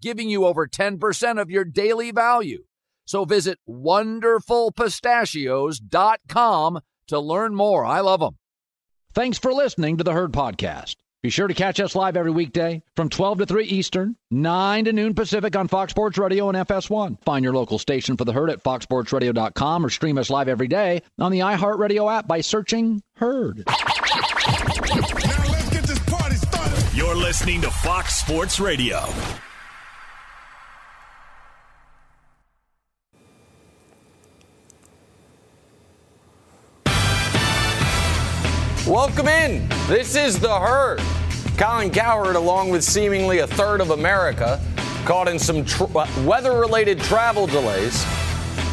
giving you over 10% of your daily value. So visit wonderfulpistachios.com to learn more. I love them. Thanks for listening to the Herd Podcast. Be sure to catch us live every weekday from 12 to 3 Eastern, 9 to noon Pacific on Fox Sports Radio and FS1. Find your local station for the Herd at foxsportsradio.com or stream us live every day on the iHeartRadio app by searching Herd. And let's get this party started. You're listening to Fox Sports Radio. Welcome in. This is the herd. Colin Cowherd, along with seemingly a third of America, caught in some tr- uh, weather related travel delays.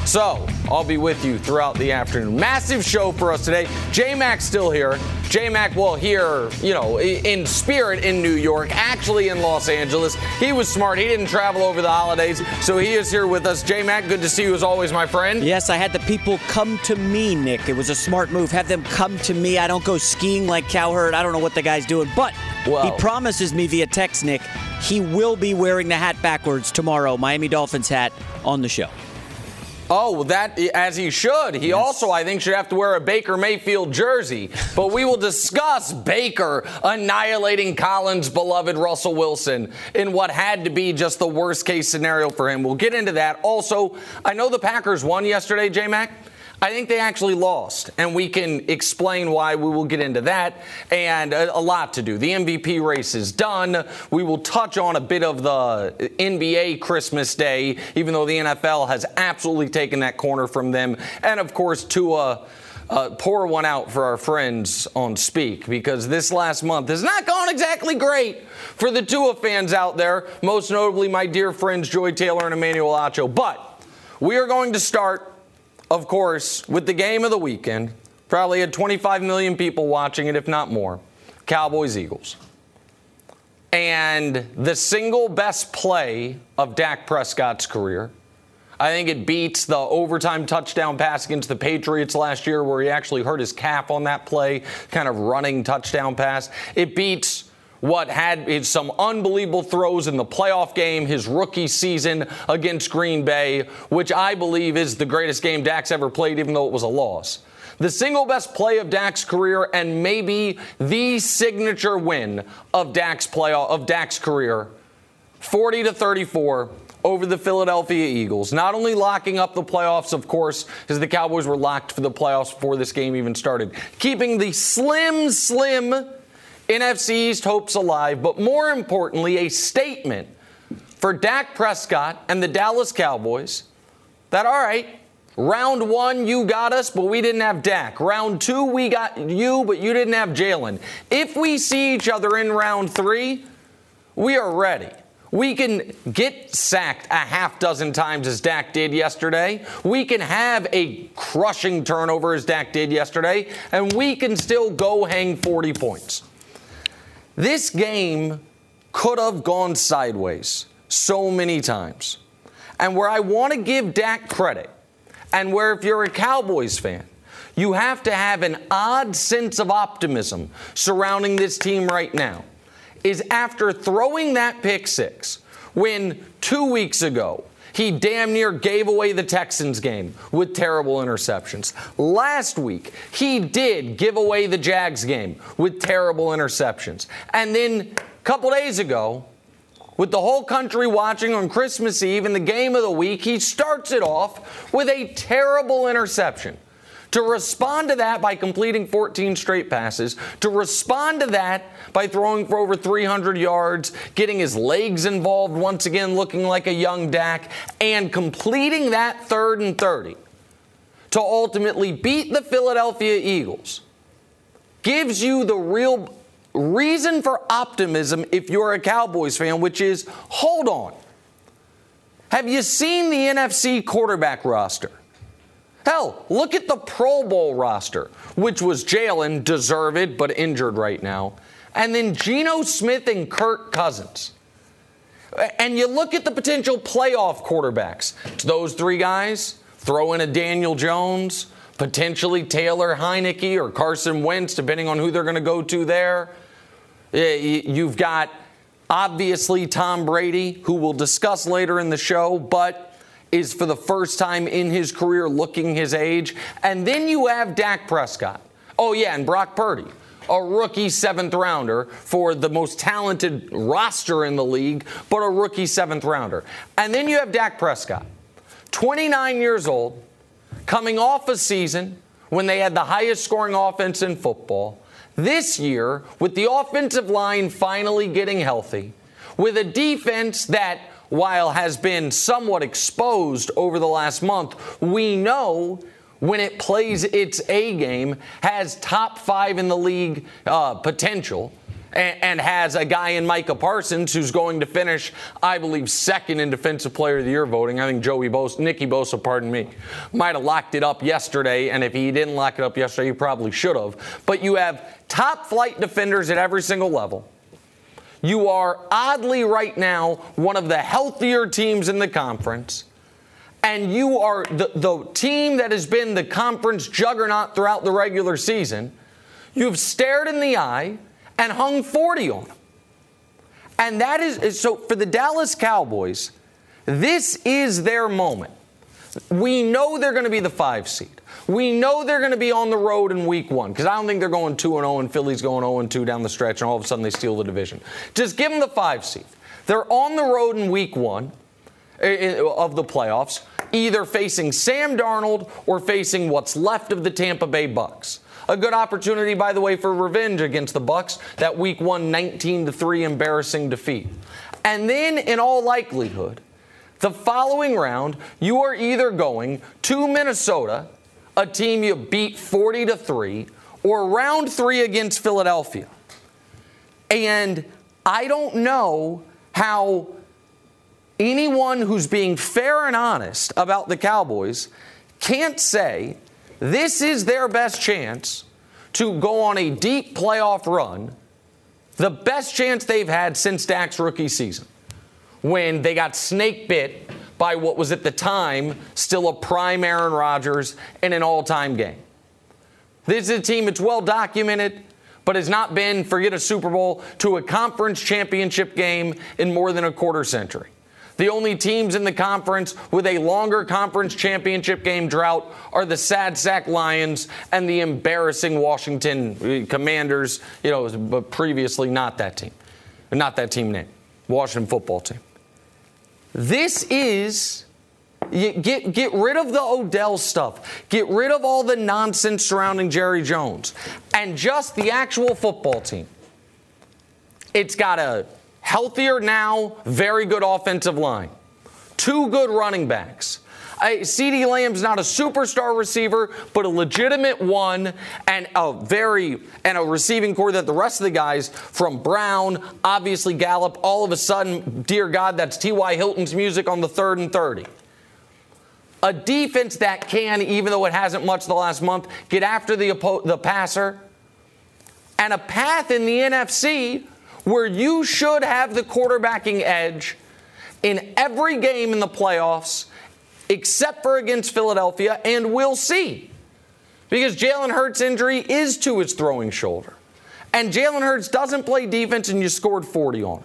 So, I'll be with you throughout the afternoon. Massive show for us today. J Mac still here. J Mac well, here, you know, in spirit in New York, actually in Los Angeles. He was smart. He didn't travel over the holidays, so he is here with us. J Mac, good to see you as always, my friend. Yes, I had the people come to me, Nick. It was a smart move. Have them come to me. I don't go skiing like Cowherd. I don't know what the guy's doing, but he promises me via text, Nick, he will be wearing the hat backwards tomorrow, Miami Dolphins hat, on the show. Oh, that as he should. He also, I think, should have to wear a Baker Mayfield jersey. But we will discuss Baker annihilating Colin's beloved Russell Wilson in what had to be just the worst case scenario for him. We'll get into that. Also, I know the Packers won yesterday, J Mac. I think they actually lost, and we can explain why. We will get into that and a, a, lot to do. The MVP race is done. We will touch on a bit of the NBA Christmas Day, even though the NFL has absolutely taken that corner from them. And of course, Tua. Uh, pour one out for our friends on Speak because this last month has not gone exactly great for the Tua fans out there, most notably my dear friends Joy Taylor and Emmanuel Acho. But we are going to start of course, with the game of the weekend, probably had 25 million people watching it, if not more Cowboys Eagles. And the single best play of Dak Prescott's career. I think it beats the overtime touchdown pass against the Patriots last year, where he actually hurt his calf on that play, kind of running touchdown pass. It beats what had some unbelievable throws in the playoff game, his rookie season against Green Bay, which I believe is the greatest game Dak's ever played, even though it was a loss. The single best play of Dak's career and maybe the signature win of Dak's playoff of Dak's career, 40 to 34 over the Philadelphia Eagles. Not only locking up the playoffs, of course, because the Cowboys were locked for the playoffs before this game even started, keeping the slim, slim NFC East hopes alive, but more importantly, a statement for Dak Prescott and the Dallas Cowboys that, all right, round one, you got us, but we didn't have Dak. Round two, we got you, but you didn't have Jalen. If we see each other in round three, we are ready. We can get sacked a half dozen times as Dak did yesterday. We can have a crushing turnover as Dak did yesterday, and we can still go hang 40 points. This game could have gone sideways so many times. And where I want to give Dak credit, and where if you're a Cowboys fan, you have to have an odd sense of optimism surrounding this team right now, is after throwing that pick six, when two weeks ago, he damn near gave away the Texans game with terrible interceptions. Last week, he did give away the Jags game with terrible interceptions. And then a couple days ago, with the whole country watching on Christmas Eve in the game of the week, he starts it off with a terrible interception. To respond to that by completing 14 straight passes, to respond to that by throwing for over 300 yards, getting his legs involved once again, looking like a young Dak, and completing that third and 30 to ultimately beat the Philadelphia Eagles gives you the real reason for optimism if you're a Cowboys fan, which is hold on. Have you seen the NFC quarterback roster? Hell, look at the Pro Bowl roster, which was Jalen, deserved but injured right now, and then Geno Smith and Kirk Cousins. And you look at the potential playoff quarterbacks. It's those three guys. Throw in a Daniel Jones, potentially Taylor Heinicke or Carson Wentz, depending on who they're going to go to there. You've got obviously Tom Brady, who we'll discuss later in the show, but is for the first time in his career looking his age. And then you have Dak Prescott. Oh, yeah, and Brock Purdy, a rookie seventh rounder for the most talented roster in the league, but a rookie seventh rounder. And then you have Dak Prescott, 29 years old, coming off a season when they had the highest scoring offense in football. This year, with the offensive line finally getting healthy, with a defense that while has been somewhat exposed over the last month, we know when it plays its A game has top five in the league uh, potential. And, has a guy in Micah Parsons who's going to finish, I believe, second in Defensive Player of the Year voting. I think Joey Bosa, Nicky Bosa, pardon me, might have locked it up yesterday. And if he didn't lock it up yesterday, he probably should have. But you have top flight defenders at every single level. You are oddly right now one of the healthier teams in the conference. And you are the, the team that has been the conference juggernaut throughout the regular season. You've stared in the eye and hung 40 on them. And that is so for the Dallas Cowboys, this is their moment. We know they're going to be the five seed. We know they're going to be on the road in week one because I don't think they're going 2 0 and Philly's going 0 2 down the stretch and all of a sudden they steal the division. Just give them the five seed. They're on the road in week one of the playoffs, either facing Sam Darnold or facing what's left of the Tampa Bay Bucs. A good opportunity, by the way, for revenge against the Bucs. That Week One 19 3 embarrassing defeat, and then in all likelihood, the following round you are either going to Minnesota a team you beat 40 to 3 or round 3 against Philadelphia. And I don't know how anyone who's being fair and honest about the Cowboys can't say this is their best chance to go on a deep playoff run, the best chance they've had since Dak's rookie season, when they got snake bit by what was at the time still a prime Aaron Rodgers in an all time game. This is a team that's well documented, but has not been, forget a Super Bowl, to a conference championship game in more than a quarter century. The only teams in the conference with a longer conference championship game drought are the sad sack Lions and the embarrassing Washington eh, Commanders, you know, but previously not that team. Not that team name. Washington football team. This is get get rid of the Odell stuff. Get rid of all the nonsense surrounding Jerry Jones and just the actual football team. It's got a healthier now, very good offensive line. Two good running backs. CeeDee Lamb's not a superstar receiver, but a legitimate one and a very and a receiving corps that the rest of the guys from Brown, obviously Gallup, all of a sudden, dear God, that's T.Y. Hilton's music on the third and 30. A defense that can, even though it hasn't much the last month, get after the, oppo- the passer. And a path in the NFC where you should have the quarterbacking edge in every game in the playoffs except for against Philadelphia, and we'll see. Because Jalen Hurts' injury is to his throwing shoulder. And Jalen Hurts doesn't play defense, and you scored 40 on him.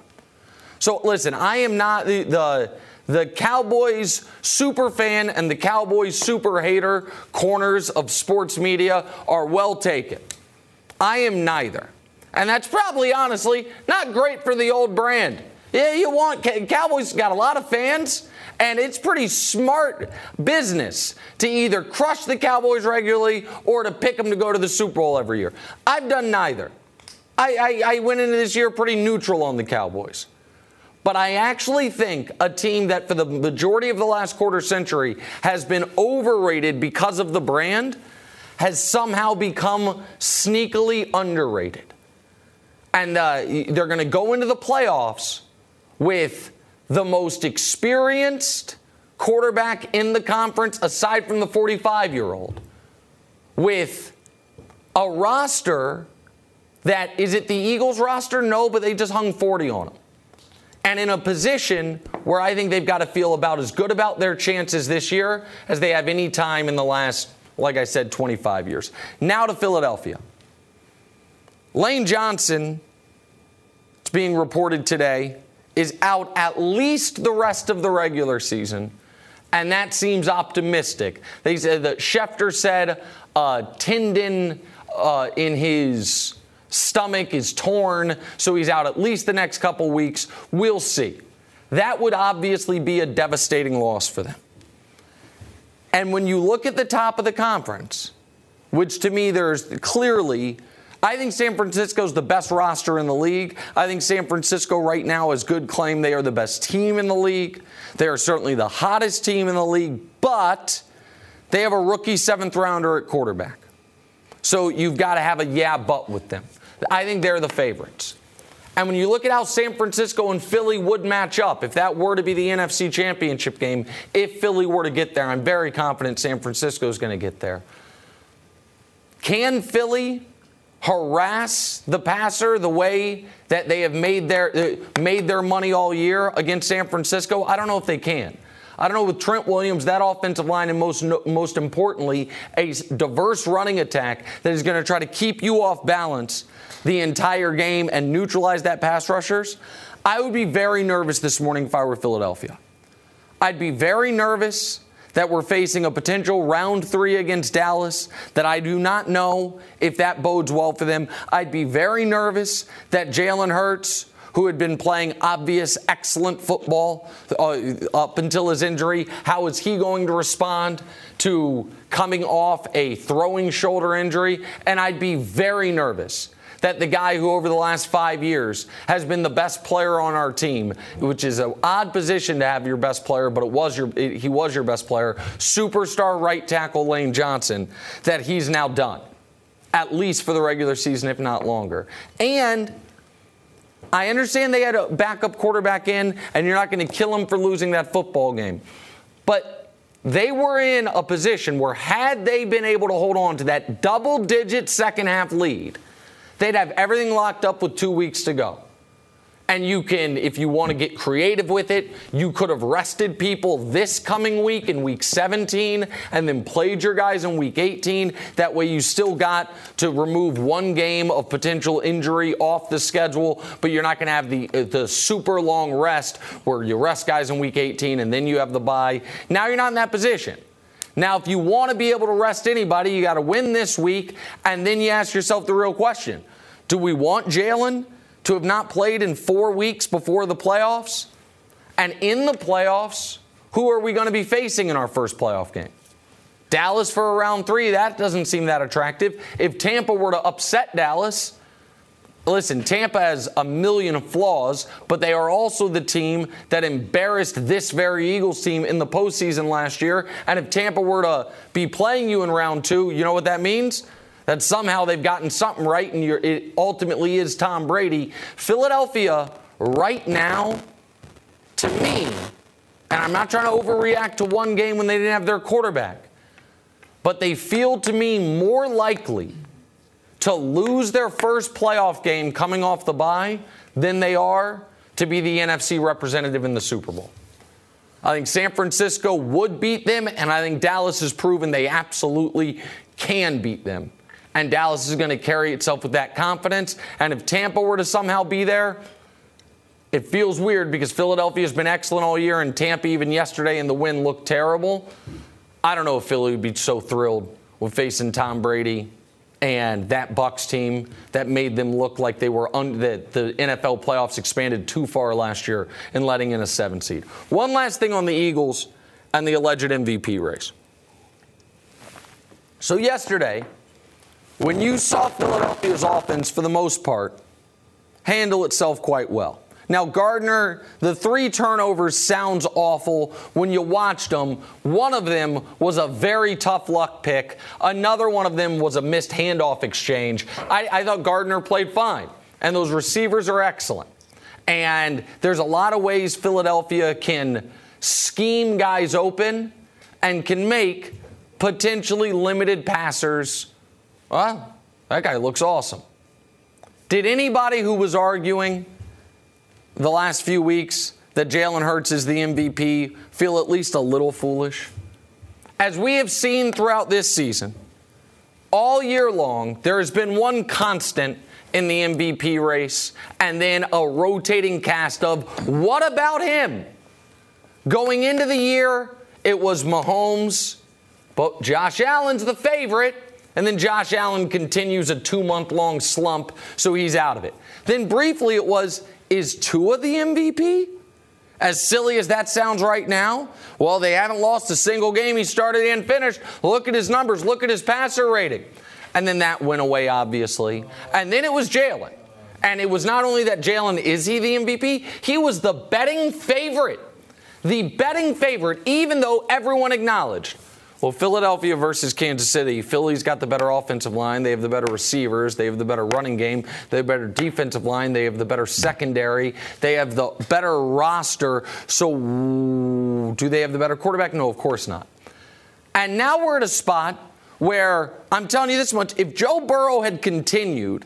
So listen, I am not the, the the Cowboys super fan and the Cowboys super hater corners of sports media are well taken. I am neither. And that's probably honestly not great for the old brand. Yeah, you want Cowboys got a lot of fans, and it's pretty smart business to either crush the Cowboys regularly or to pick them to go to the Super Bowl every year. I've done neither. I, I, I went into this year pretty neutral on the Cowboys. But I actually think a team that for the majority of the last quarter century has been overrated because of the brand has somehow become sneakily underrated. And uh, they're going to go into the playoffs with the most experienced quarterback in the conference, aside from the 45 year old, with a roster that is it the Eagles roster? No, but they just hung 40 on them and in a position where I think they've got to feel about as good about their chances this year as they have any time in the last, like I said, 25 years. Now to Philadelphia. Lane Johnson, it's being reported today, is out at least the rest of the regular season, and that seems optimistic. They said that Schefter said uh, tendon uh, in his stomach is torn, so he's out at least the next couple weeks. We'll see. That would obviously be a devastating loss for them. And when you look at the top of the conference, which to me there's clearly I think San Francisco's the best roster in the league. I think San Francisco right now has good claim they are the best team in the league. They are certainly the hottest team in the league, but they have a rookie seventh rounder at quarterback. So you've got to have a yeah but with them. I think they're the favorites. And when you look at how San Francisco and Philly would match up, if that were to be the NFC Championship game, if Philly were to get there, I'm very confident San Francisco is going to get there. Can Philly harass the passer the way that they have made their uh, made their money all year against San Francisco? I don't know if they can. I don't know with Trent Williams, that offensive line, and most most importantly, a diverse running attack that is going to try to keep you off balance the entire game and neutralize that pass rushers, I would be very nervous this morning if I were Philadelphia. I'd be very nervous that we're facing a potential round three against Dallas, that I do not know if that bodes well for them. I'd be very nervous that Jalen Hurts, who had been playing obvious, excellent football uh, up until his injury, how is he going to respond to coming off a throwing shoulder injury? And I'd be very nervous that the guy who over the last five years has been the best player on our team, which is an odd position to have your best player, but it was your it, he was your best player, superstar right tackle Lane Johnson, that he's now done, at least for the regular season, if not longer. And I understand they had a backup quarterback in, and you're not going to kill him for losing that football game. But they were in a position where, had they been able to hold on to that double digit second half lead, They'd have everything locked up with two weeks to go. And you can, if you want to get creative with it, you could have rested people this coming week in week 17 and then played your guys in week 18. That way you still got to remove one game of potential injury off the schedule, but you're not going to have the, uh, the super long rest where you rest guys in week 18 and then you have the bye. Now you're not in that position. Now, if you want to be able to rest anybody, you got to win this week, and then you ask yourself the real question do we want Jalen to have not played in four weeks before the playoffs? And in the playoffs, who are we going to be facing in our first playoff game? Dallas for a round three, that doesn't seem that attractive. If Tampa were to upset Dallas, listen, Tampa has a million flaws, but they are also the team that embarrassed this very Eagles team in the postseason last year. And if Tampa were to be playing you in round two, you know what that means? that somehow they've gotten something right and it ultimately is Tom Brady. Philadelphia, right now, to me, and I'm not trying to overreact to one game when they didn't have their quarterback, but they feel to me more likely to lose their first playoff game coming off the bye than they are to be the NFC representative in the Super Bowl. I think San Francisco would beat them, and I think Dallas has proven they absolutely can beat them. And Dallas is going to carry itself with that confidence. And if Tampa were to somehow be there, it feels weird because Philadelphia has been excellent all year, and Tampa, even yesterday in the win, looked terrible. I don't know if Philly would be so thrilled with facing Tom Brady and that Bucs team that made them look like they were un- that the NFL playoffs expanded too far last year in letting in a seven seed. One last thing on the Eagles and the alleged MVP race. So yesterday, when you saw Philadelphia's offense for the most part handle itself quite well. Now, Gardner, the three turnovers sounds awful when you watched them. One of them was a very tough luck pick. Another one of them was a missed handoff exchange. I, I thought Gardner played fine, and those receivers are excellent. And there's a lot of ways Philadelphia can scheme guys open and can make potentially limited passers. Well, that guy looks awesome. Did anybody who was arguing the last few weeks that Jalen Hurts is the MVP feel at least a little foolish? As we have seen throughout this season, all year long, there has been one constant in the MVP race and then a rotating cast of what about him? Going into the year, it was Mahomes, but Josh Allen's the favorite. And then Josh Allen continues a two month long slump, so he's out of it. Then briefly it was is Tua the MVP? As silly as that sounds right now, well, they haven't lost a single game he started and finished. Look at his numbers, look at his passer rating. And then that went away, obviously. And then it was Jalen. And it was not only that Jalen is he the MVP, he was the betting favorite. The betting favorite, even though everyone acknowledged well, Philadelphia versus Kansas City. Philly's got the better offensive line. They have the better receivers. They have the better running game. They have the better defensive line. They have the better secondary. They have the better roster. So, do they have the better quarterback? No, of course not. And now we're at a spot where I'm telling you this much if Joe Burrow had continued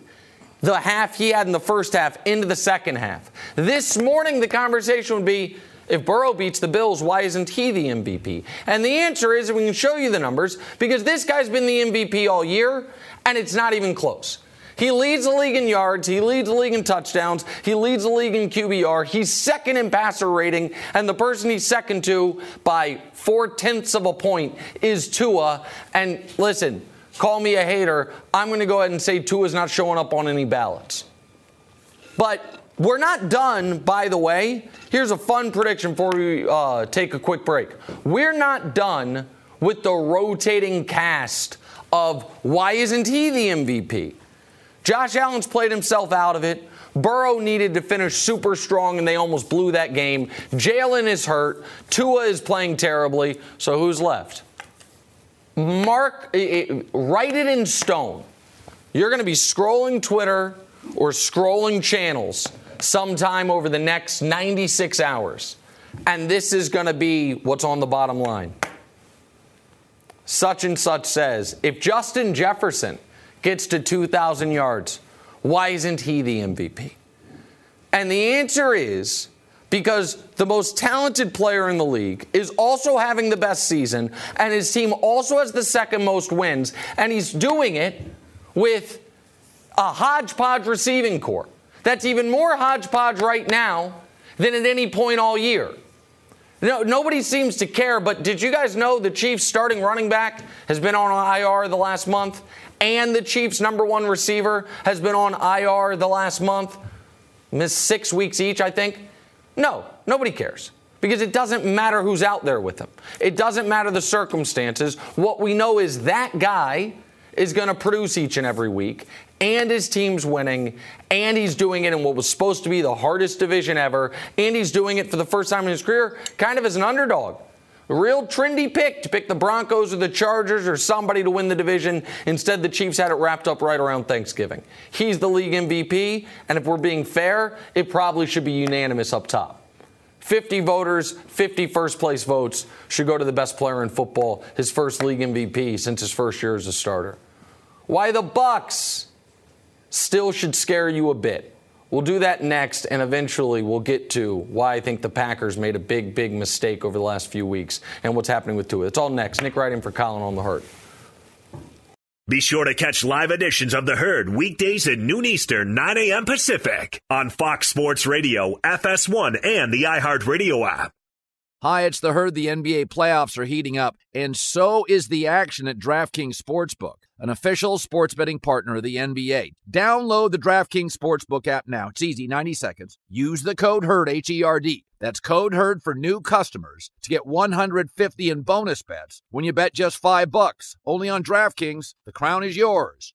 the half he had in the first half into the second half, this morning the conversation would be if Burrow beats the Bills, why isn't he the MVP? And the answer is we can show you the numbers because this guy's been the MVP all year and it's not even close. He leads the league in yards. He leads the league in touchdowns. He leads the league in QBR. He's second in passer rating. And the person he's second to by four tenths of a point is Tua. And listen, call me a hater. I'm going to go ahead and say Tua's not showing up on any ballots. But we're not done, by the way. Here's a fun prediction before we uh, take a quick break. We're not done with the rotating cast of why isn't he the MVP? Josh Allen's played himself out of it. Burrow needed to finish super strong and they almost blew that game. Jalen is hurt. Tua is playing terribly. So who's left? Mark, write it in stone. You're going to be scrolling Twitter or scrolling channels sometime over the next 96 hours. And this is going to be what's on the bottom line. Such and such says if Justin Jefferson gets to 2,000 yards, why isn't he the MVP? And the answer is because the most talented player in the league is also having the best season, and his team also has the second most wins, and he's doing it with a hodgepodge receiving corps. That's even more hodgepodge right now than at any point all year. No, nobody seems to care, but did you guys know the Chiefs' starting running back has been on IR the last month? And the Chiefs' number one receiver has been on IR the last month? Missed six weeks each, I think? No, nobody cares because it doesn't matter who's out there with them. It doesn't matter the circumstances. What we know is that guy is going to produce each and every week, and his team's winning, and he's doing it in what was supposed to be the hardest division ever, and he's doing it for the first time in his career kind of as an underdog. A real trendy pick to pick the Broncos or the Chargers or somebody to win the division. Instead, the Chiefs had it wrapped up right around Thanksgiving. He's the league MVP, and if we're being fair, it probably should be unanimous up top. 50 voters, 50 first place votes should go to the best player in football, his first league MVP since his first year as a starter. Why the Bucs? Still should scare you a bit. We'll do that next, and eventually we'll get to why I think the Packers made a big, big mistake over the last few weeks and what's happening with Tua. It's all next. Nick writing for Colin on the Herd. Be sure to catch live editions of The Herd weekdays at noon Eastern, 9 a.m. Pacific on Fox Sports Radio, FS1, and the iHeartRadio app. Hi, it's The Herd. The NBA playoffs are heating up, and so is the action at DraftKings Sportsbook, an official sports betting partner of the NBA. Download the DraftKings Sportsbook app now. It's easy, 90 seconds. Use the code HERD, H E R D. That's code HERD for new customers to get 150 in bonus bets when you bet just 5 bucks. Only on DraftKings. The crown is yours.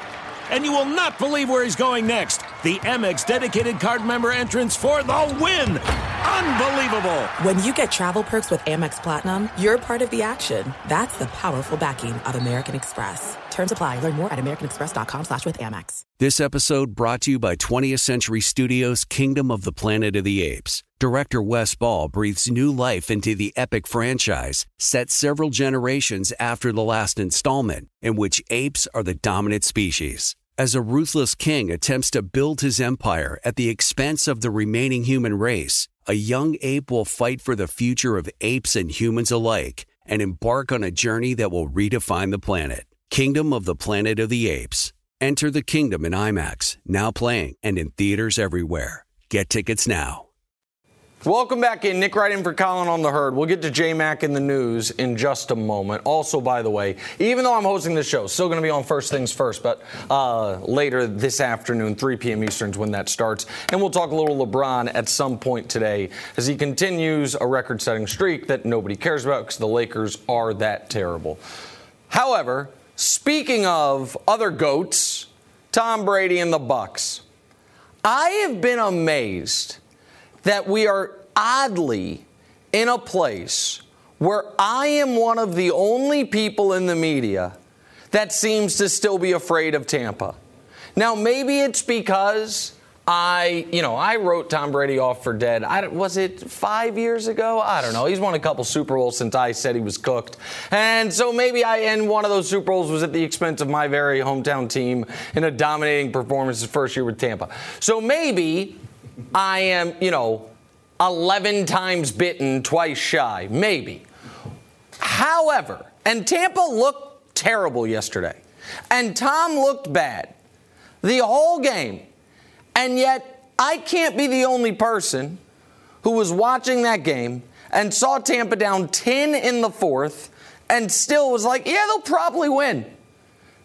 And you will not believe where he's going next. The Amex dedicated card member entrance for the win! Unbelievable! When you get travel perks with Amex Platinum, you're part of the action. That's the powerful backing of American Express. Terms apply. Learn more at americanexpress.com slash with Amex. This episode brought to you by 20th Century Studios' Kingdom of the Planet of the Apes. Director Wes Ball breathes new life into the epic franchise, set several generations after the last installment, in which apes are the dominant species. As a ruthless king attempts to build his empire at the expense of the remaining human race, a young ape will fight for the future of apes and humans alike and embark on a journey that will redefine the planet. Kingdom of the Planet of the Apes. Enter the kingdom in IMAX, now playing and in theaters everywhere. Get tickets now. Welcome back in. Nick Wright in for Colin on the herd. We'll get to J Mac in the news in just a moment. Also, by the way, even though I'm hosting the show, still going to be on First Things First, but uh, later this afternoon, 3 p.m. Eastern's when that starts. And we'll talk a little LeBron at some point today as he continues a record setting streak that nobody cares about because the Lakers are that terrible. However, speaking of other GOATs, Tom Brady and the Bucs, I have been amazed that we are oddly in a place where I am one of the only people in the media that seems to still be afraid of Tampa. Now, maybe it's because I, you know, I wrote Tom Brady off for dead. I, was it five years ago? I don't know. He's won a couple Super Bowls since I said he was cooked. And so maybe I, and one of those Super Bowls was at the expense of my very hometown team in a dominating performance his first year with Tampa. So maybe I am, you know, 11 times bitten, twice shy. Maybe. However, and Tampa looked terrible yesterday, and Tom looked bad the whole game. And yet, I can't be the only person who was watching that game and saw Tampa down 10 in the fourth and still was like, yeah, they'll probably win.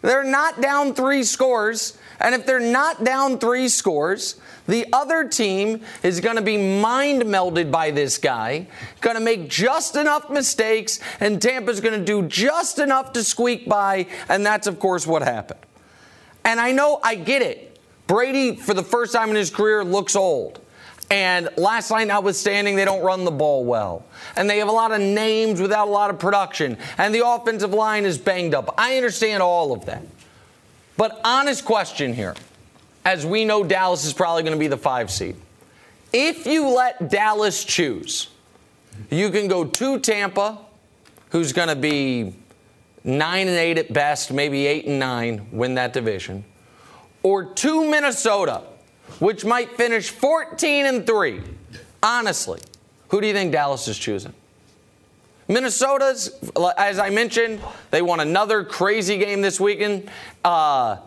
They're not down three scores. And if they're not down three scores, the other team is going to be mind melded by this guy, going to make just enough mistakes, and Tampa's going to do just enough to squeak by. And that's, of course, what happened. And I know, I get it. Brady, for the first time in his career, looks old. And last night, notwithstanding, they don't run the ball well. And they have a lot of names without a lot of production. And the offensive line is banged up. I understand all of that. But honest question here, as we know Dallas is probably going to be the five seed. If you let Dallas choose, you can go to Tampa, who's going to be nine and eight at best, maybe eight and nine, win that division, or to Minnesota, which might finish 14 and three. Honestly, who do you think Dallas is choosing? Minnesota's, as I mentioned, they won another crazy game this weekend, uh,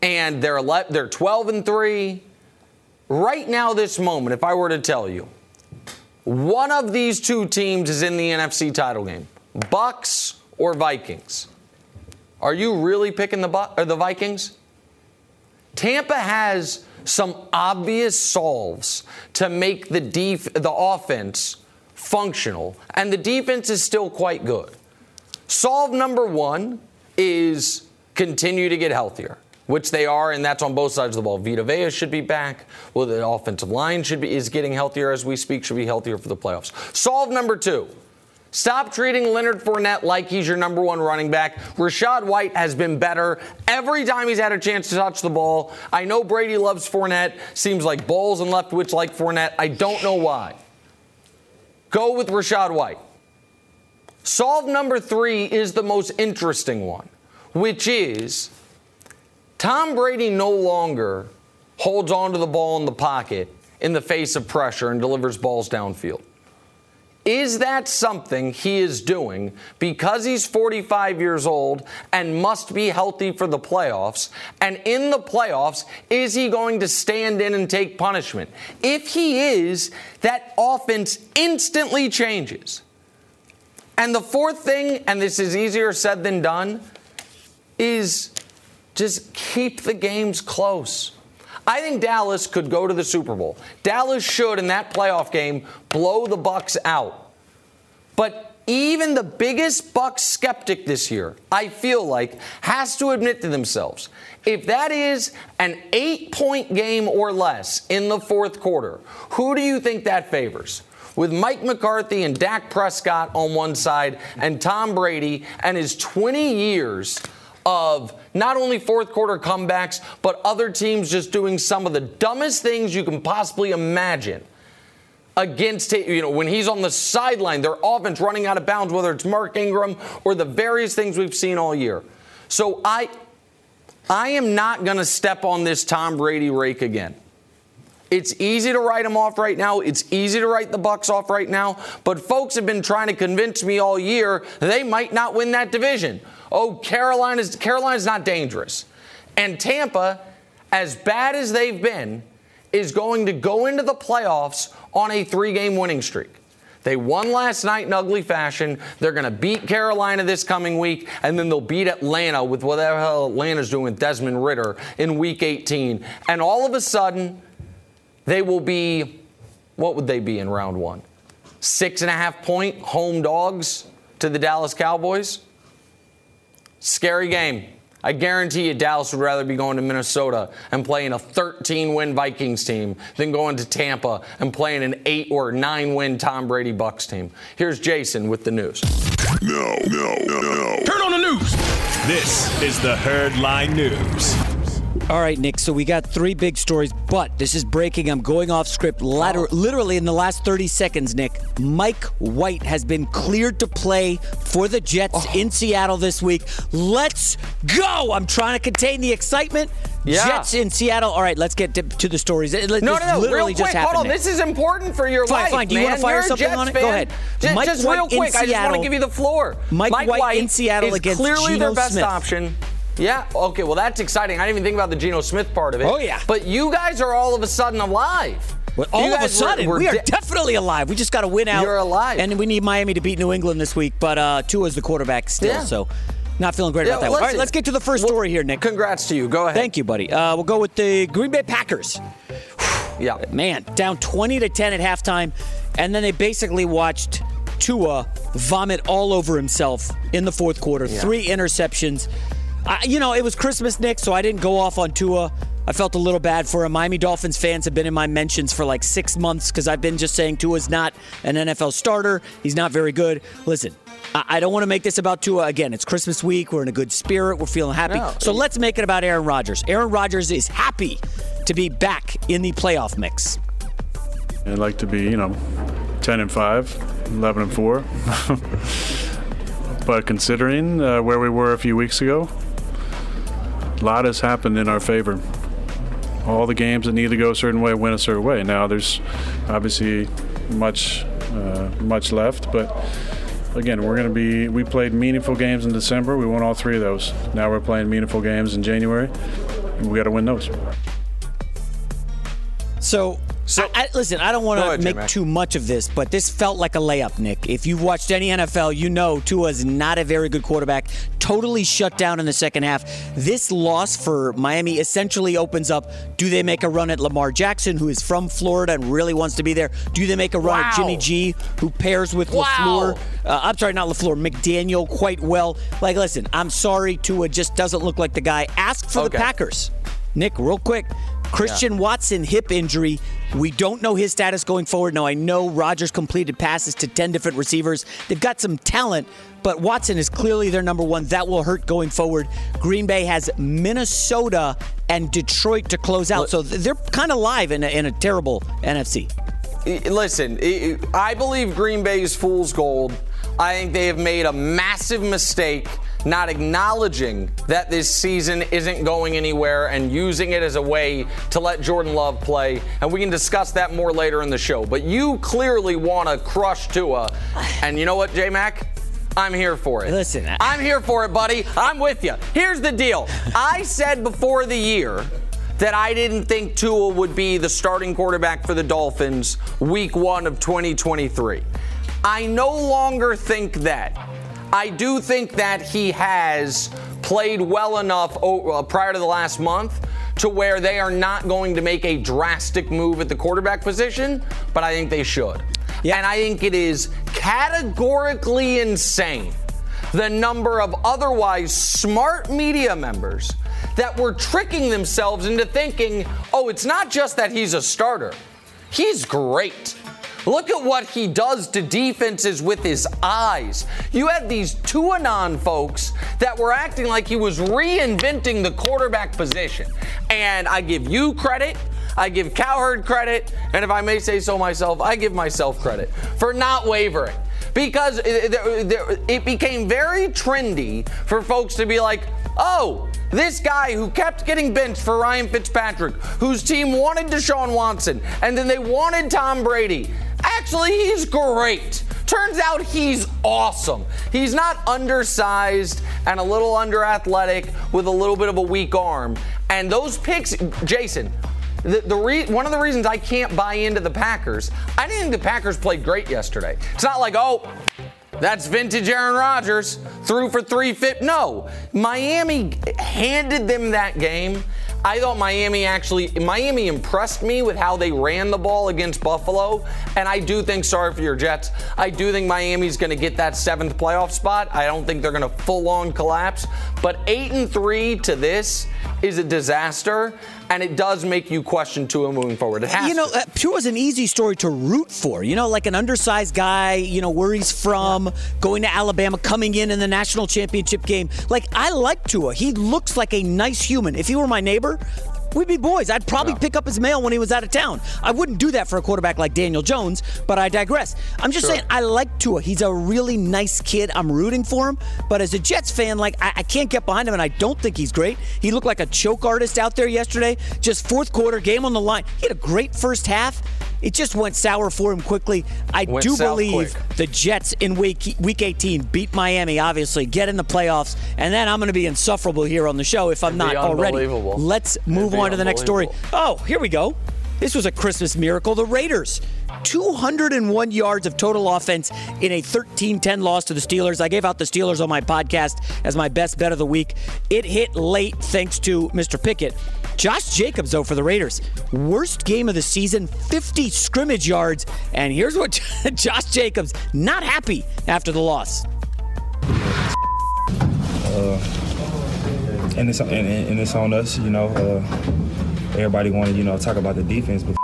and they're 11, they're 12 and three. Right now, this moment, if I were to tell you, one of these two teams is in the NFC title game, Bucs or Vikings. Are you really picking the or the Vikings? Tampa has some obvious solves to make the def- the offense functional, and the defense is still quite good. Solve number one is continue to get healthier, which they are, and that's on both sides of the ball. Vita Vea should be back. Well, the offensive line should be is getting healthier as we speak, should be healthier for the playoffs. Solve number two. Stop treating Leonard Fournette like he's your number one running back. Rachaad White has been better every time he's had a chance to touch the ball. I know Brady loves Fournette. Seems like Bowles and Leftwich like Fournette. I don't know why. Go with Rachaad White. Solve number three is the most interesting one, which is Tom Brady no longer holds onto the ball in the pocket in the face of pressure and delivers balls downfield. Is that something he is doing because he's 45 years old and must be healthy for the playoffs? And in the playoffs, is he going to stand in and take punishment? If he is, that offense instantly changes. And the fourth thing, and this is easier said than done, is just keep the games close. I think Dallas could go to the Super Bowl. Dallas should in that playoff game blow the Bucs out. But even the biggest Bucs skeptic this year, I feel like, has to admit to themselves, if that is an 8-point game or less in the fourth quarter, who do you think that favors? with Mike McCarthy and Dak Prescott on one side and Tom Brady and his 20 years of not only fourth quarter comebacks, but other teams just doing some of the dumbest things you can possibly imagine against, you know, when he's on the sideline, their offense running out of bounds, whether it's Mark Ingram or the various things we've seen all year. So I, I am not going to step on this Tom Brady rake again. It's easy to write him off right now. It's easy to write the Bucs off right now. But folks have been trying to convince me all year they might not win that division. Oh, Carolina's Carolina's not dangerous. And Tampa, as bad as they've been, is going to go into the playoffs on a three-game winning streak. They won last night in ugly fashion. They're going to beat Carolina this coming week, and then they'll beat Atlanta with whatever hell Atlanta's doing with Desmond Ridder in week 18. And all of a sudden, they will be, what would they be in round one? Six and a half point home dogs to the Dallas Cowboys? Scary game. I guarantee you Dallas would rather be going to Minnesota and playing a 13 win Vikings team than going to Tampa and playing an 8 or 9 win Tom Brady Bucs team. Here's Jason with the news. No, no, no, no. Turn on the news. This is the Herd Line News. All right, Nick. So we got three big stories, but this is breaking. I'm going off script. Latter, oh. literally in the last 30 seconds, Nick. Mike White has been cleared to play for the Jets Oh. in Seattle this week. Let's go! I'm trying to contain the excitement. Yeah. Jets in Seattle. All right, let's get to, to the stories. No, this no, no. Literally Real quick, happened. hold on. Nick. This is important for your Fine, life. fine. Do you man. wanna fire You're something on it? Go ahead. Just, Mike just White real in quick, I just want Seattle. to give you the floor. Mike White White in Seattle is against clearly Geno their best Smith. option. Yeah. Okay. Well, that's exciting. I didn't even think about the Geno Smith part of it. Oh, yeah. But you guys are all of a sudden alive. Well, all of a guys were- sudden, were we are de- definitely alive. We just got to win out. You're alive. And we need Miami to beat New England this week. But uh, Tua's the quarterback still, Yeah. so not feeling great Yeah, about that. All right, let's get to the first Well, story here, Nick. Congrats to you. Go ahead. Thank you, buddy. Uh, we'll go with the Green Bay Packers. Yeah. Man, down 20 to 10 at halftime, and then they basically watched Tua vomit all over himself in the fourth quarter. Three interceptions. I, you know, it was Christmas, Nick, so I didn't go off on Tua. I felt a little bad for him. Miami Dolphins fans have been in my mentions for like six months because I've been just saying Tua's not an NFL starter. He's not very good. Listen, I, I don't want to make this about Tua again. It's Christmas week. We're in a good spirit. We're feeling happy. No. So let's make it about Aaron Rodgers. Aaron Rodgers is happy to be back in the playoff mix. I'd like to be, you know, 10 and 5, 11 and 4. but considering uh, where we were a few weeks ago, a lot has happened in our favor. All the games that need to go a certain way went a certain way. Now there's obviously much, uh, much left, but again, we're going to be. We played meaningful games in December. We won all three of those. Now we're playing meaningful games in January. We got to win those. So So I, I, listen, I don't want to make J-Mac. too much of this, but this felt like a layup, Nick. If you've watched any NFL, you know Tua's not a very good quarterback. Totally shut down in the second half. This loss for Miami essentially opens up: Do they make a run at Lamar Jackson, who is from Florida and really wants to be there? Do they make a run wow. at Jimmy G, who pairs with wow. Lafleur? Uh, I'm sorry, not Lafleur, McDaniel quite well. Like, listen, I'm sorry, Tua just doesn't look like the guy. Ask for okay. the Packers. Nick, real quick. Christian yeah. Watson hip injury. We don't know his status going forward. Now I know Rodgers completed passes to 10 different receivers. They've got some talent, but Watson is clearly their number one. That will hurt going forward. Green Bay has Minnesota and Detroit to close out. So they're kind of live in a, in a terrible NFC. Listen, I believe Green Bay's fool's gold. I think they have made a massive mistake not acknowledging that this season isn't going anywhere and using it as a way to let Jordan Love play. And we can discuss that more later in the show. But you clearly want to crush Tua. And you know what, J Mac? I'm here for it. Listen, I- I'm here for it, buddy. I'm with you. Here's the deal I said before the year that I didn't think Tua would be the starting quarterback for the Dolphins week one of 2023. I no longer think that. I do think that he has played well enough uh, prior to the last month to where they are not going to make a drastic move at the quarterback position, but I think they should. Yeah. And I think it is categorically insane the number of otherwise smart media members that were tricking themselves into thinking, oh, it's not just that he's a starter, he's great. Look at what he does to defenses with his eyes. You had these Tuanon folks that were acting like he was reinventing the quarterback position. And I give you credit. I give Cowherd credit. And if I may say so myself, I give myself credit for not wavering because it became very trendy for folks to be like, oh, this guy who kept getting benched for Ryan Fitzpatrick, whose team wanted Deshaun Watson, and then they wanted Tom Brady. Actually, he's great. Turns out he's awesome. He's not undersized and a little under athletic with a little bit of a weak arm. And those picks, Jason, the, the re- one of the reasons I can't buy into the Packers, I didn't think the Packers played great yesterday. It's not like, oh, that's vintage Aaron Rodgers threw for three fit. No, Miami handed them that game I thought Miami actually, Miami impressed me with how they ran the ball against Buffalo. And I do think, sorry for your Jets, I do think Miami's going to get that seventh playoff spot. I don't think they're going to full on collapse. But eight and three to this is a disaster and it does make you question Tua moving forward. It has you know, to. Uh, Tua's an easy story to root for. You know, like an undersized guy. You know where he's from, yeah. going to Alabama, coming in in the national championship game. Like I like Tua. He looks like a nice human. If he were my neighbor, we'd be boys. I'd probably pick up his mail when he was out of town. I wouldn't do that for a quarterback like Daniel Jones, but I digress. I'm just sure. saying, I like Tua. He's a really nice kid. I'm rooting for him. But as a Jets fan, like, I, I can't get behind him, and I don't think he's great. He looked like a choke artist out there yesterday. Just fourth quarter, game on the line. He had a great first half. It just went sour for him quickly. I went do believe quick. the Jets in week week 18 beat Miami, obviously, get in the playoffs, and then I'm going to be insufferable here on the show if I'm not already. Let's move on to the next story. Oh, here we go. This was a Christmas miracle. The Raiders, 201 yards of total offense in a 13 10 loss to the Steelers. I gave out the Steelers on my podcast as my best bet of the week. It hit late thanks to Mr. Pickett. Josh Jacobs, though, for the Raiders, worst game of the season, 50 scrimmage yards. And here's what Josh Jacobs, not happy after the loss. Uh, and, it's, and, and, it's on us, you know. Uh, everybody wanted, you know, talk about the defense, but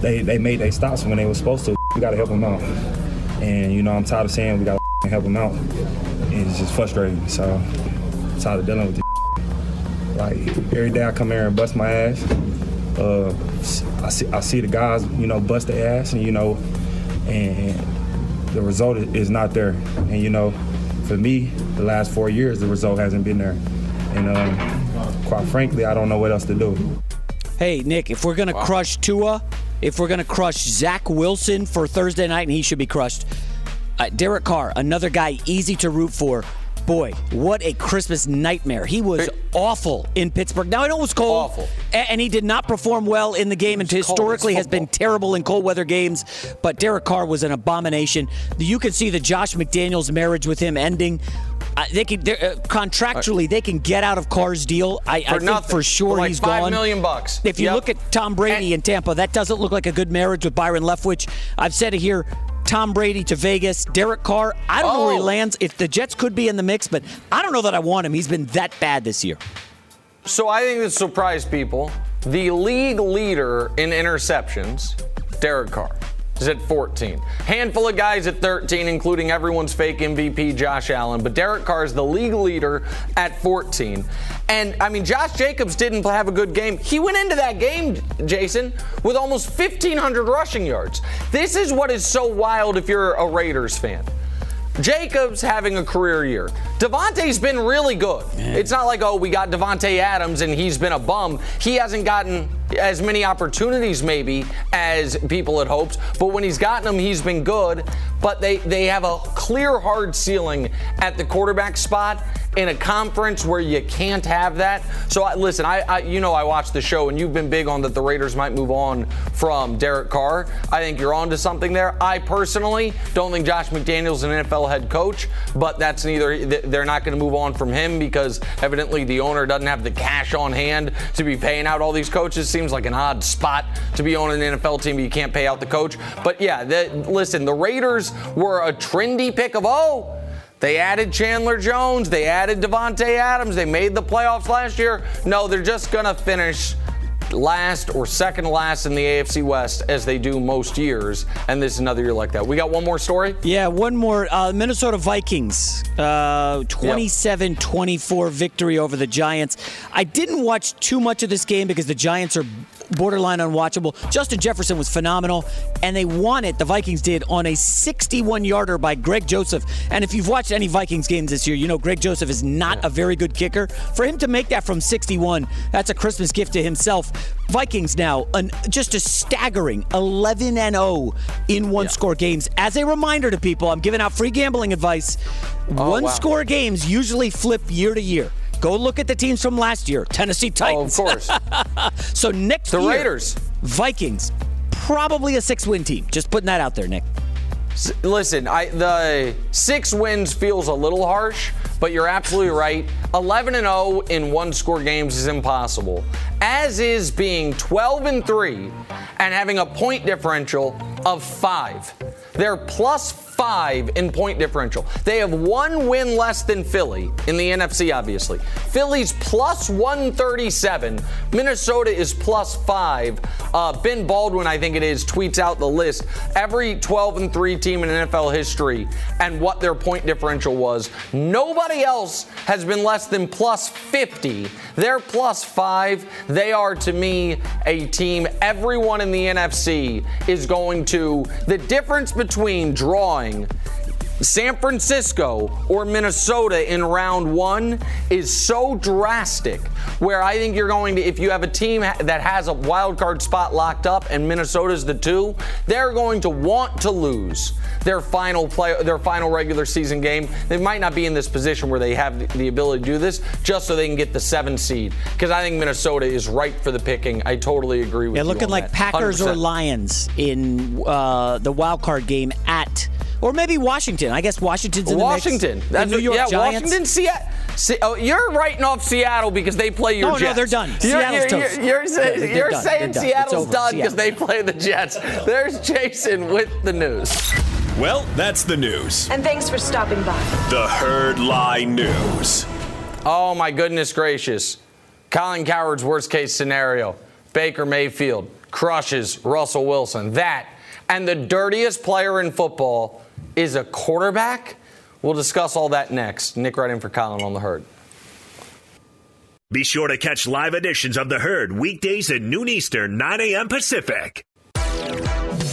they, they made their stops when they were supposed to. We got to help them out. And, you know, I'm tired of saying we got to help them out. And it's just frustrating. So, tired of dealing with this. Like every day I come here and bust my ass. Uh, I see I see the guys, you know, bust their ass, and you know, and the result is not there. And you know, for me, the last four years, the result hasn't been there. And um, quite frankly, I don't know what else to do. Hey, Nick, if we're gonna wow. crush Tua, if we're gonna crush Zach Wilson for Thursday night, and he should be crushed. Uh, Derek Carr, another guy easy to root for. Boy, what a Christmas nightmare. He was awful in Pittsburgh. Now, I know it was cold. Awful. And he did not perform well in the game and historically has been terrible in cold weather games. But Derek Carr was an abomination. You can see the Josh McDaniels marriage with him ending. Uh, they can uh, contractually they can get out of Carr's deal. I, For I think for sure For like he's five gone. million bucks. If you Yep. look at Tom Brady in Tampa, that doesn't look like a good marriage with Byron Leftwich. I've said it here. Tom Brady to Vegas, Derek Carr. I don't know where he Oh. lands. If the Jets could be in the mix, but I don't know that I want him. He's been that bad this year. So I think this surprised people. The league leader in interceptions, Derek Carr, is at 14. Handful of guys at 13, including everyone's fake MVP, Josh Allen. But Derek Carr is the league leader at 14. And I mean, Josh Jacobs didn't have a good game. He went into that game, Jason, with almost 1,500 rushing yards. This is what is so wild if you're a Raiders fan. Jacobs having a career year. Davante's been really good. It's not like, oh, we got Davante Adams and he's been a bum. He hasn't gotten as many opportunities maybe as people had hoped, but when he's gotten them, he's been good. But they, they have a clear hard ceiling at the quarterback spot in a conference where you can't have that. So I, listen, I, I you know I watched the show and you've been big on that the Raiders might move on from Derek Carr. I think you're on to something there. I personally don't think Josh McDaniels an NFL head coach, but that's neither they're not going to move on from him because evidently the owner doesn't have the cash on hand to be paying out all these coaches. Seems like an odd spot to be on an NFL team, you can't pay out the coach. But yeah, the, listen, the Raiders were a trendy pick of oh, they added Chandler Jones. They added Davante Adams. They made the playoffs last year. No, they're just going to finish last or second last in the AFC West as they do most years. And this is another year like that. We got one more story? Yeah, one more. Uh, Minnesota Vikings, uh, 27 24 victory over the Giants. I didn't watch too much of this game because the Giants are borderline unwatchable. Justin Jefferson was phenomenal, and they won it, the Vikings did, on a 61 yarder by Greg Joseph. And if you've watched any Vikings games this year, you know Greg Joseph is not a very good kicker. For him to make that from 61, that's a Christmas gift to himself. Vikings now, an, just a staggering 11 and 0 in one score games. As a reminder to people, I'm giving out free gambling advice. Oh, one wow. score games usually flip year to year. Go look at the teams from last year. Tennessee Titans. Oh, of course. so next The year, Raiders. Vikings, probably a six-win team. Just putting that out there, Nick. S- Listen, I, the six wins feels a little harsh, but you're absolutely right. 11 and 0 in one score games is impossible. As is being 12 and 3 and having a point differential of 5. They're plus 5 in point differential. They have one win less than Philly in the NFC obviously. Philly's plus 137, Minnesota is plus 5. Uh, ben Baldwin I think it is tweets out the list. Every 12 and 3 team in NFL history and what their point differential was. Nobody else has been less than plus 50. They're plus 5. They are to me a team everyone in the NFC is going to the difference between drawing San Francisco or Minnesota in round one is so drastic where I think you're going to, if you have a team that has a wild card spot locked up and Minnesota's the two, they're going to want to lose their final play, their final regular season game. They might not be in this position where they have the- ability to do this just so they can get the seven seed. Because I think Minnesota is ripe for the picking. I totally agree with Yeah, you. Yeah, looking like that. Packers or 100%. Lions in uh, the wild card game at, or maybe Washington. I guess Washington's in the next. Washington. mix. That's the New what- York yeah, Giants. Washington, Seattle. Se- oh, you're writing off Seattle because they play your Oh, no, Jets. they're done. You're, Seattle's you're, toast. You're, you're say- They're you're done. saying They're done. Seattle's done because Seattle. they play the Jets. There's Jason with the news. Well, that's the news. And thanks for stopping by. The Herd Lie News. Oh my goodness gracious. Colin Cowherd's worst case scenario. Baker Mayfield crushes Russell Wilson. That and the dirtiest player in football is a quarterback. We'll discuss all that next. Nick Wright in for Colin on the herd. Be sure to catch live editions of The Herd weekdays at noon Eastern, 9 a.m. Pacific.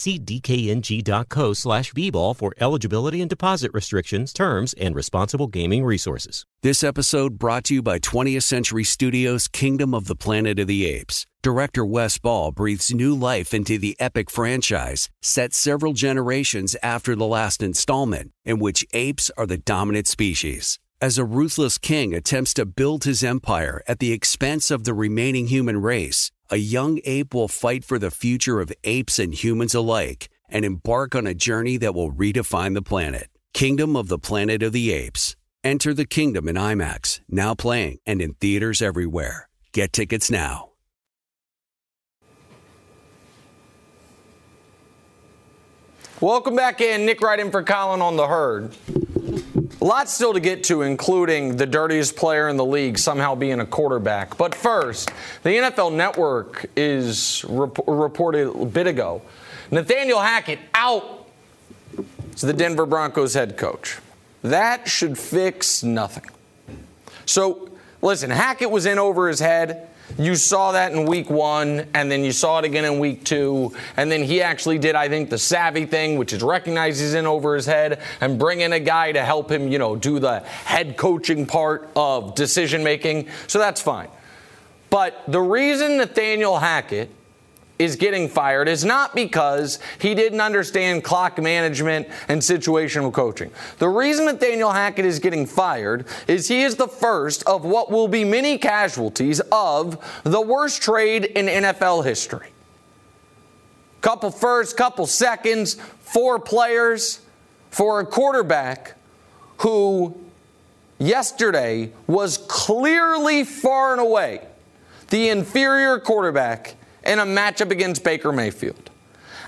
See dkng.co slash bball for eligibility and deposit restrictions, terms, and responsible gaming resources. This episode brought to you by 20th Century Studios' Kingdom of the Planet of the Apes. Director Wes Ball breathes new life into the epic franchise, set several generations after the last installment, in which apes are the dominant species. As a ruthless king attempts to build his empire at the expense of the remaining human race, a young ape will fight for the future of apes and humans alike and embark on a journey that will redefine the planet. Kingdom of the Planet of the Apes. Enter the kingdom in IMAX, now playing and in theaters everywhere. Get tickets now. Welcome back in. Nick Wright in for Colin on the herd. Lots still to get to, including the dirtiest player in the league somehow being a quarterback. But first, the NFL Network is rep- reported a bit ago. Nathaniel Hackett out as the Denver Broncos head coach. That should fix nothing. So, listen, Hackett was in over his head. You saw that in week one, and then you saw it again in week two. And then he actually did, I think, the savvy thing, which is recognize he's in over his head and bring in a guy to help him, you know, do the head coaching part of decision making. So that's fine. But the reason Nathaniel Hackett is getting fired is not because he didn't understand clock management and situational coaching. The reason Nathaniel Hackett is getting fired is he is the first of what will be many casualties of the worst trade in NFL history. Couple first, couple seconds, four players for a quarterback who yesterday was clearly far and away the inferior quarterback in a matchup against Baker Mayfield.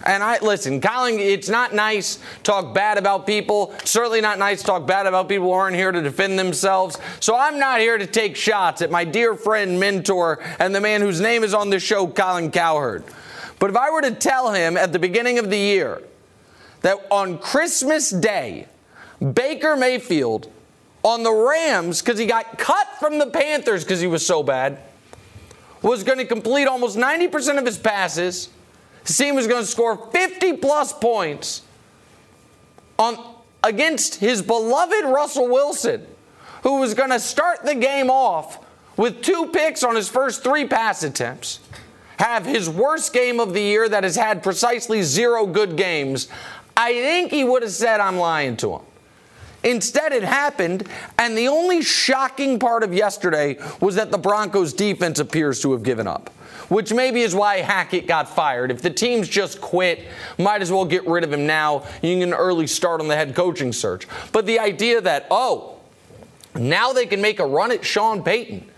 And I listen, Colin, it's not nice talk bad about people. Certainly not nice to talk bad about people who aren't here to defend themselves. So I'm not here to take shots at my dear friend, mentor, and the man whose name is on this show, Colin Cowherd. But if I were to tell him at the beginning of the year that on Christmas Day, Baker Mayfield on the Rams, because he got cut from the Panthers because he was so bad, was going to complete almost 90% of his passes. His team was going to score 50 plus points on against his beloved Russell Wilson, who was going to start the game off with two picks on his first three pass attempts, have his worst game of the year that has had precisely zero good games. I think he would have said, I'm lying to him. Instead, it happened, and the only shocking part of yesterday was that the Broncos defense appears to have given up which maybe is why Hackett got fired. If the team's just quit, might as well get rid of him now. You can early start on the head coaching search. But the idea that, oh, now they can make a run at Sean Payton.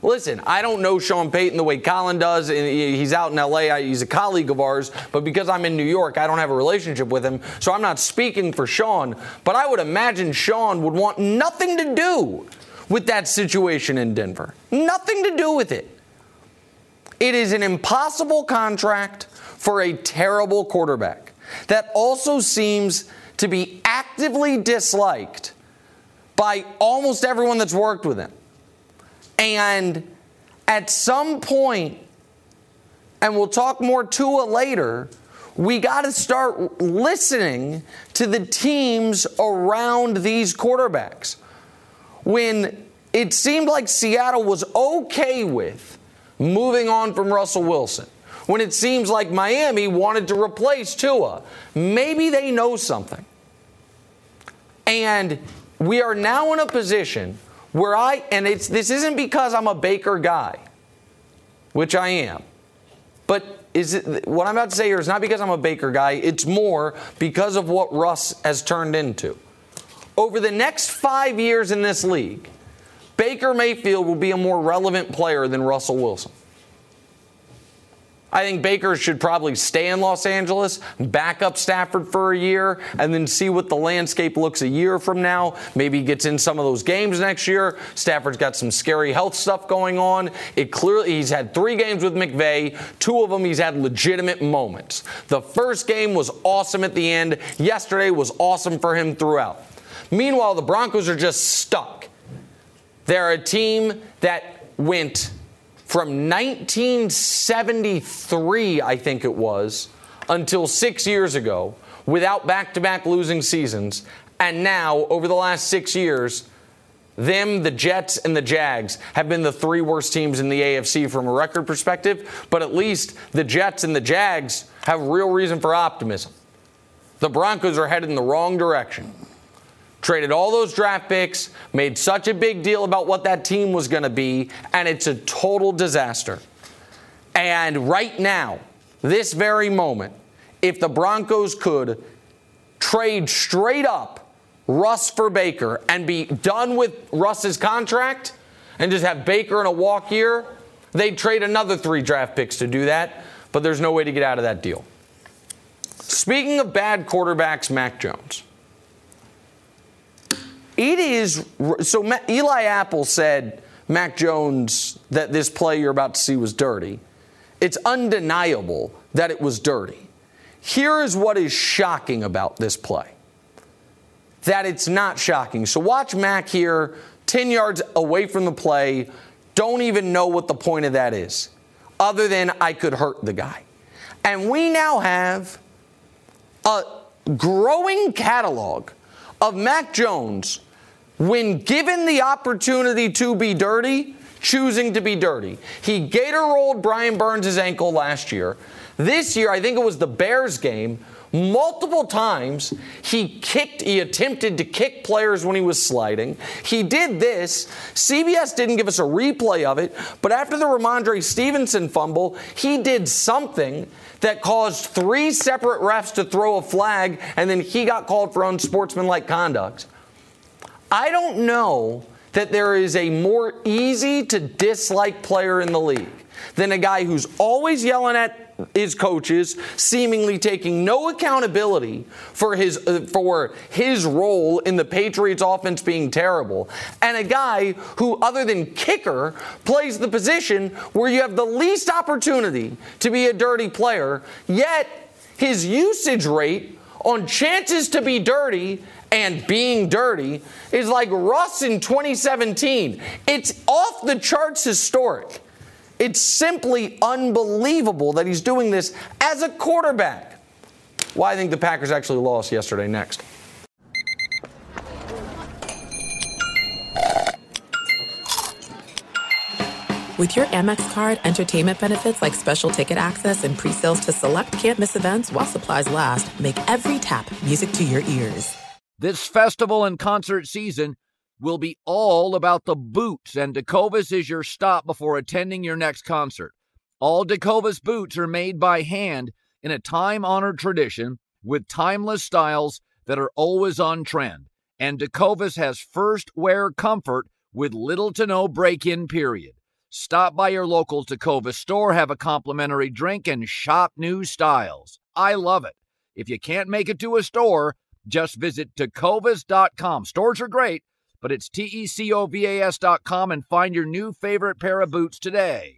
Listen, I don't know Sean Payton the way Colin does. and He's out in LA. He's a colleague of ours. But because I'm in New York, I don't have a relationship with him. So I'm not speaking for Sean. But I would imagine Sean would want nothing to do with that situation in Denver. Nothing to do with it. It is an impossible contract for a terrible quarterback that also seems to be actively disliked by almost everyone that's worked with him. And at some point, and we'll talk more Tua later, we got to start listening to the teams around these quarterbacks. When it seemed like Seattle was okay with moving on from Russell Wilson. When it seems like Miami wanted to replace Tua, maybe they know something. And we are now in a position where I, and it's, this isn't because I'm a Baker guy, which I am, but is it, what I'm about to say here is not because I'm a Baker guy, it's more because of what Russ has turned into. Over the next five years in this league, Baker Mayfield will be a more relevant player than Russell Wilson. I think Baker should probably stay in Los Angeles, back up Stafford for a year, and then see what the landscape looks a year from now. Maybe he gets in some of those games next year. Stafford's got some scary health stuff going on. It clearly he's had three games with McVay. Two of them he's had legitimate moments. The first game was awesome at the end. Yesterday was awesome for him throughout. Meanwhile, the Broncos are just stuck. They're a team that went from 1973, I think it was, until six years ago, without back to back losing seasons. And now, over the last six years, them, the Jets, and the Jags have been the three worst teams in the AFC from a record perspective, but at least the Jets and the Jags have real reason for optimism. The Broncos are headed in the wrong direction traded all those draft picks, made such a big deal about what that team was going to be, and it's a total disaster. And right now, this very moment, if the Broncos could trade straight up Russ for Baker and be done with Russ's contract and just have Baker in a walk year, they'd trade another three draft picks to do that, but there's no way to get out of that deal. Speaking of bad quarterbacks, Mac Jones. It is so. Eli Apple said Mac Jones that this play you're about to see was dirty. It's undeniable that it was dirty. Here is what is shocking about this play. That it's not shocking. So watch Mac here, 10 yards away from the play, don't even know what the point of that is, other than I could hurt the guy. And we now have a growing catalog of Mac Jones when given the opportunity to be dirty, choosing to be dirty. He gator rolled Brian Burns' ankle last year. This year, I think it was the Bears game, multiple times he kicked, he attempted to kick players when he was sliding. He did this. CBS didn't give us a replay of it, but after the Rhamondre Stevenson fumble, he did something that caused three separate refs to throw a flag, and then he got called for unsportsmanlike conduct. I don't know that there is a more easy to dislike player in the league than a guy who's always yelling at his coaches, seemingly taking no accountability for his uh, for his role in the Patriots offense being terrible, and a guy who other than kicker plays the position where you have the least opportunity to be a dirty player, yet his usage rate on chances to be dirty and being dirty is like Russ in 2017. It's off the charts historic. It's simply unbelievable that he's doing this as a quarterback. Why I think the Packers actually lost yesterday next. With your Amex card, entertainment benefits like special ticket access and pre-sales to select campus events while supplies last make every tap music to your ears. This festival and concert season will be all about the boots, and Tecovas is your stop before attending your next concert. All Tecovas boots are made by hand in a time honored tradition with timeless styles that are always on trend. And Tecovas has first wear comfort with little to no break in period. Stop by your local Tecovas store, have a complimentary drink, and shop new styles. I love it. If you can't make it to a store, just visit tecovas.com. Stores are great, but it's T E C O V A S.com and find your new favorite pair of boots today.